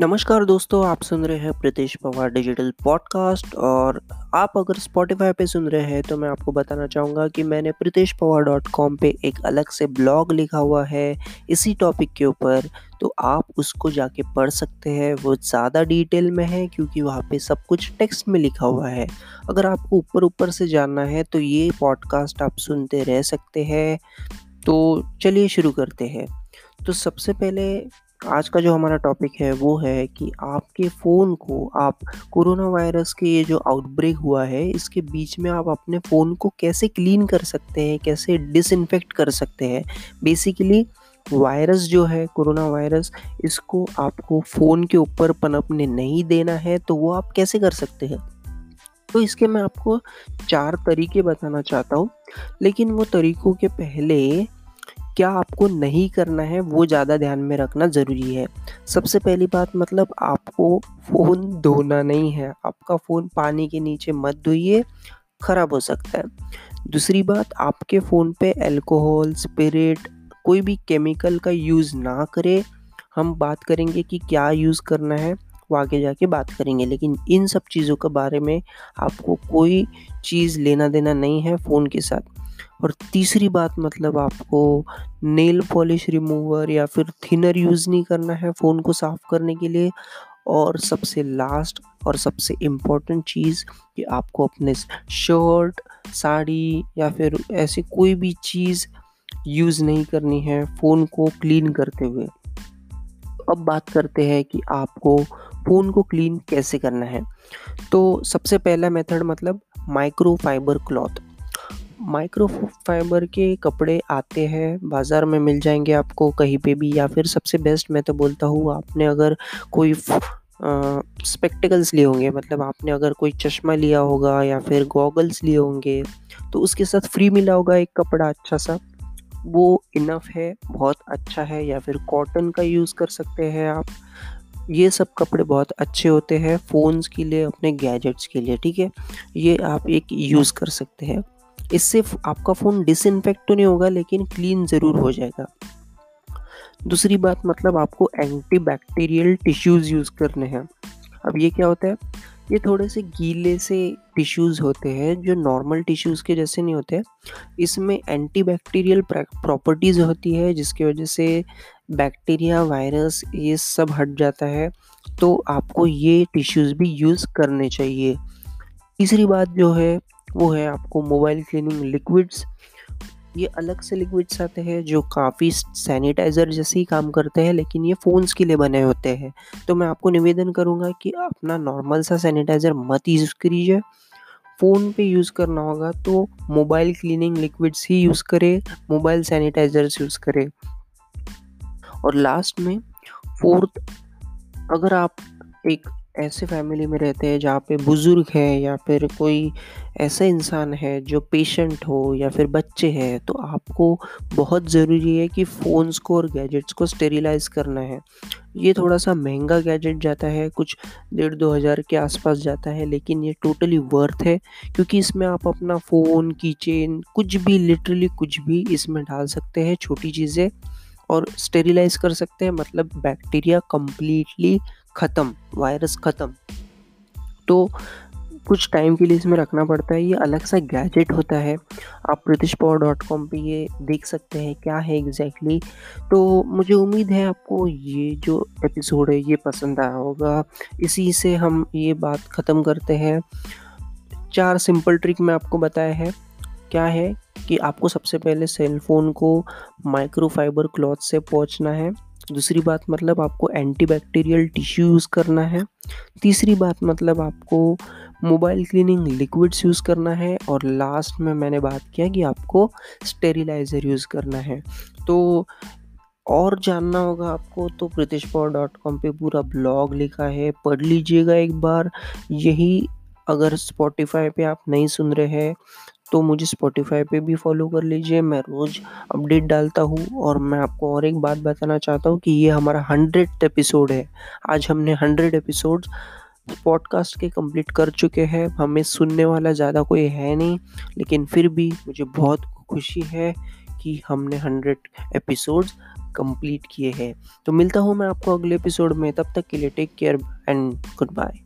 नमस्कार दोस्तों, आप सुन रहे हैं प्रीतेश पवार डिजिटल पॉडकास्ट और आप अगर स्पॉटिफाई पे सुन रहे हैं तो मैं आपको बताना चाहूँगा कि मैंने प्रीतेश पवार डॉट कॉम पर एक अलग से ब्लॉग लिखा हुआ है इसी टॉपिक के ऊपर। तो आप उसको जाके पढ़ सकते हैं, वो ज़्यादा डिटेल में है क्योंकि वहाँ पे सब कुछ टेक्स्ट में लिखा हुआ है। अगर आपको ऊपर ऊपर से जानना है तो ये पॉडकास्ट आप सुनते रह सकते हैं। तो चलिए शुरू करते हैं। तो सबसे पहले आज का जो हमारा टॉपिक है, वो है कि आपके फ़ोन को आप कोरोना वायरस के ये जो आउटब्रेक हुआ है, इसके बीच में आप अपने फ़ोन को कैसे क्लीन कर सकते हैं, कैसे डिसइनफेक्ट कर सकते हैं? बेसिकली वायरस जो है कोरोना वायरस इसको आपको फ़ोन के ऊपर पनपने नहीं देना है तो वो आप कैसे कर सकते हैं? तो इसके मैं आपको चार तरीके बताना चाहता हूँ, लेकिन वो तरीकों के पहले क्या आपको नहीं करना है, वो ज़्यादा ध्यान में रखना ज़रूरी है। सबसे पहली बात मतलब आपको फ़ोन धोना नहीं है। आपका फ़ोन पानी के नीचे मत धोइए, ख़राब हो सकता है। दूसरी बात, आपके फ़ोन पे अल्कोहल स्पिरिट कोई भी केमिकल का यूज़ ना करें। हम बात करेंगे कि क्या यूज़ करना है, वो आगे जाके बात करेंगे। लेकिन इन सब चीज़ों के बारे में आपको कोई चीज़ लेना देना नहीं है फ़ोन के साथ। और तीसरी बात मतलब आपको नेल पॉलिश रिमूवर या फिर थिनर यूज़ नहीं करना है फ़ोन को साफ़ करने के लिए। और सबसे लास्ट और सबसे इंपॉर्टेंट चीज़ कि आपको अपने शर्ट साड़ी या फिर ऐसी कोई भी चीज़ यूज़ नहीं करनी है फ़ोन को क्लीन करते हुए। अब बात करते हैं कि आपको फ़ोन को क्लीन कैसे करना है। तो सबसे पहला मेथड मतलब microfibre cloth microfibre के कपड़े आते हैं, बाज़ार में मिल जाएँगे आपको कहीं पे भी, या फिर सबसे बेस्ट मैं तो बोलता हूँ, आपने अगर कोई स्पेक्टिकल्स लिए होंगे मतलब आपने अगर कोई चश्मा लिया होगा या फिर गॉगल्स लिए होंगे तो उसके साथ फ्री मिला होगा एक कपड़ा अच्छा सा। वो इनफ है, बहुत अच्छा है, या फिर कॉटन का यूज़ कर सकते हैं आप। ये सब कपड़े बहुत अच्छे होते हैं फ़ोन्स के लिए, अपने गैजेट्स के लिए, ठीक है? ये आप एक यूज़ कर सकते हैं। इससे आपका फ़ोन डिसइनफेक्ट तो नहीं होगा, लेकिन क्लीन ज़रूर हो जाएगा। दूसरी बात मतलब आपको एंटी बैक्टीरियल टिश्यूज़ यूज़ करने हैं। अब ये क्या होता है? ये थोड़े से गीले से टिश्यूज़ होते हैं, जो नॉर्मल टिश्यूज़ के जैसे नहीं होते। इसमें एंटी बैक्टीरियल प्रॉपर्टीज़ होती है, जिसकी वजह से बैक्टीरिया वायरस ये सब हट जाता है। तो आपको ये टिश्यूज़ भी यूज़ करने चाहिए। तीसरी बात जो है वो है आपको मोबाइल क्लीनिंग लिक्विड्स। ये अलग से लिक्विड्स आते हैं जो काफ़ी सैनिटाइज़र जैसे ही काम करते हैं, लेकिन ये फ़ोन्स के लिए बने होते हैं। तो मैं आपको निवेदन करूँगा कि अपना नॉर्मल सा सैनिटाइज़र मत यूज़ करिए फ़ोन पे यूज़ करना होगा तो मोबाइल क्लीनिंग लिक्विड्स ही यूज़ करें, मोबाइल सैनिटाइज़र्स यूज़ करें। और लास्ट में फोर्थ, अगर आप एक ऐसे फैमिली में रहते हैं जहाँ पे बुज़ुर्ग है या फिर कोई ऐसा इंसान है जो पेशेंट हो या फिर बच्चे हैं तो आपको बहुत ज़रूरी है कि फ़ोन्स को और गैजेट्स को स्टेरिलाइज करना है। ये थोड़ा सा महँगा गैजेट जाता है, कुछ डेढ़ दो हज़ार के आसपास जाता है, लेकिन ये टोटली वर्थ है, क्योंकि इसमें आप अपना फ़ोन की चेन कुछ भी लिटरली कुछ भी इसमें डाल सकते हैं, छोटी चीज़ें, और स्टेरिलाइज कर सकते हैं मतलब बैक्टीरिया कम्प्लीटली ख़त्म वायरस ख़त्म। तो कुछ टाइम के लिए इसमें रखना पड़ता है, ये अलग सा गैजेट होता है। आप प्रीतिश पॉवर डॉट कॉम पर ये देख सकते हैं क्या है एग्जैक्टली exactly. तो मुझे उम्मीद है आपको ये जो एपिसोड है, ये पसंद आया होगा। इसी से हम ये बात ख़त्म करते हैं। चार सिंपल ट्रिक मैं आपको बताया है। क्या है कि आपको सबसे पहले सेलफोन को माइक्रोफाइबर क्लॉथ से पहुँचना है। दूसरी बात मतलब आपको एंटीबैक्टीरियल टिश्यू यूज़ करना है। तीसरी बात मतलब आपको मोबाइल क्लीनिंग लिक्विड्स यूज़ करना है। और लास्ट में मैंने बात किया कि आपको स्टेरिलाइज़र यूज़ करना है। तो और जानना होगा आपको तो प्रीतिश पॉवर डॉट कॉम पर पूरा ब्लॉग लिखा है। पढ़ लीजिएगा एक बार। यही अगर स्पॉटिफाई पे आप नहीं सुन रहे हैं तो मुझे स्पॉटिफाई पे भी फॉलो कर लीजिए। मैं रोज़ अपडेट डालता हूँ और मैं आपको और एक बात बताना चाहता हूँ कि ये हमारा हंड्रेड एपिसोड है। आज हमने हंड्रेड एपिसोड पॉडकास्ट के कंप्लीट कर चुके हैं। हमें सुनने वाला ज़्यादा कोई है नहीं, लेकिन फिर भी मुझे बहुत खुशी है कि हमने हंड्रेड एपिसोड्स कंप्लीट किए हैं। तो मिलता हूँ मैं आपको अगले एपिसोड में। तब तक के लिए take care and good bye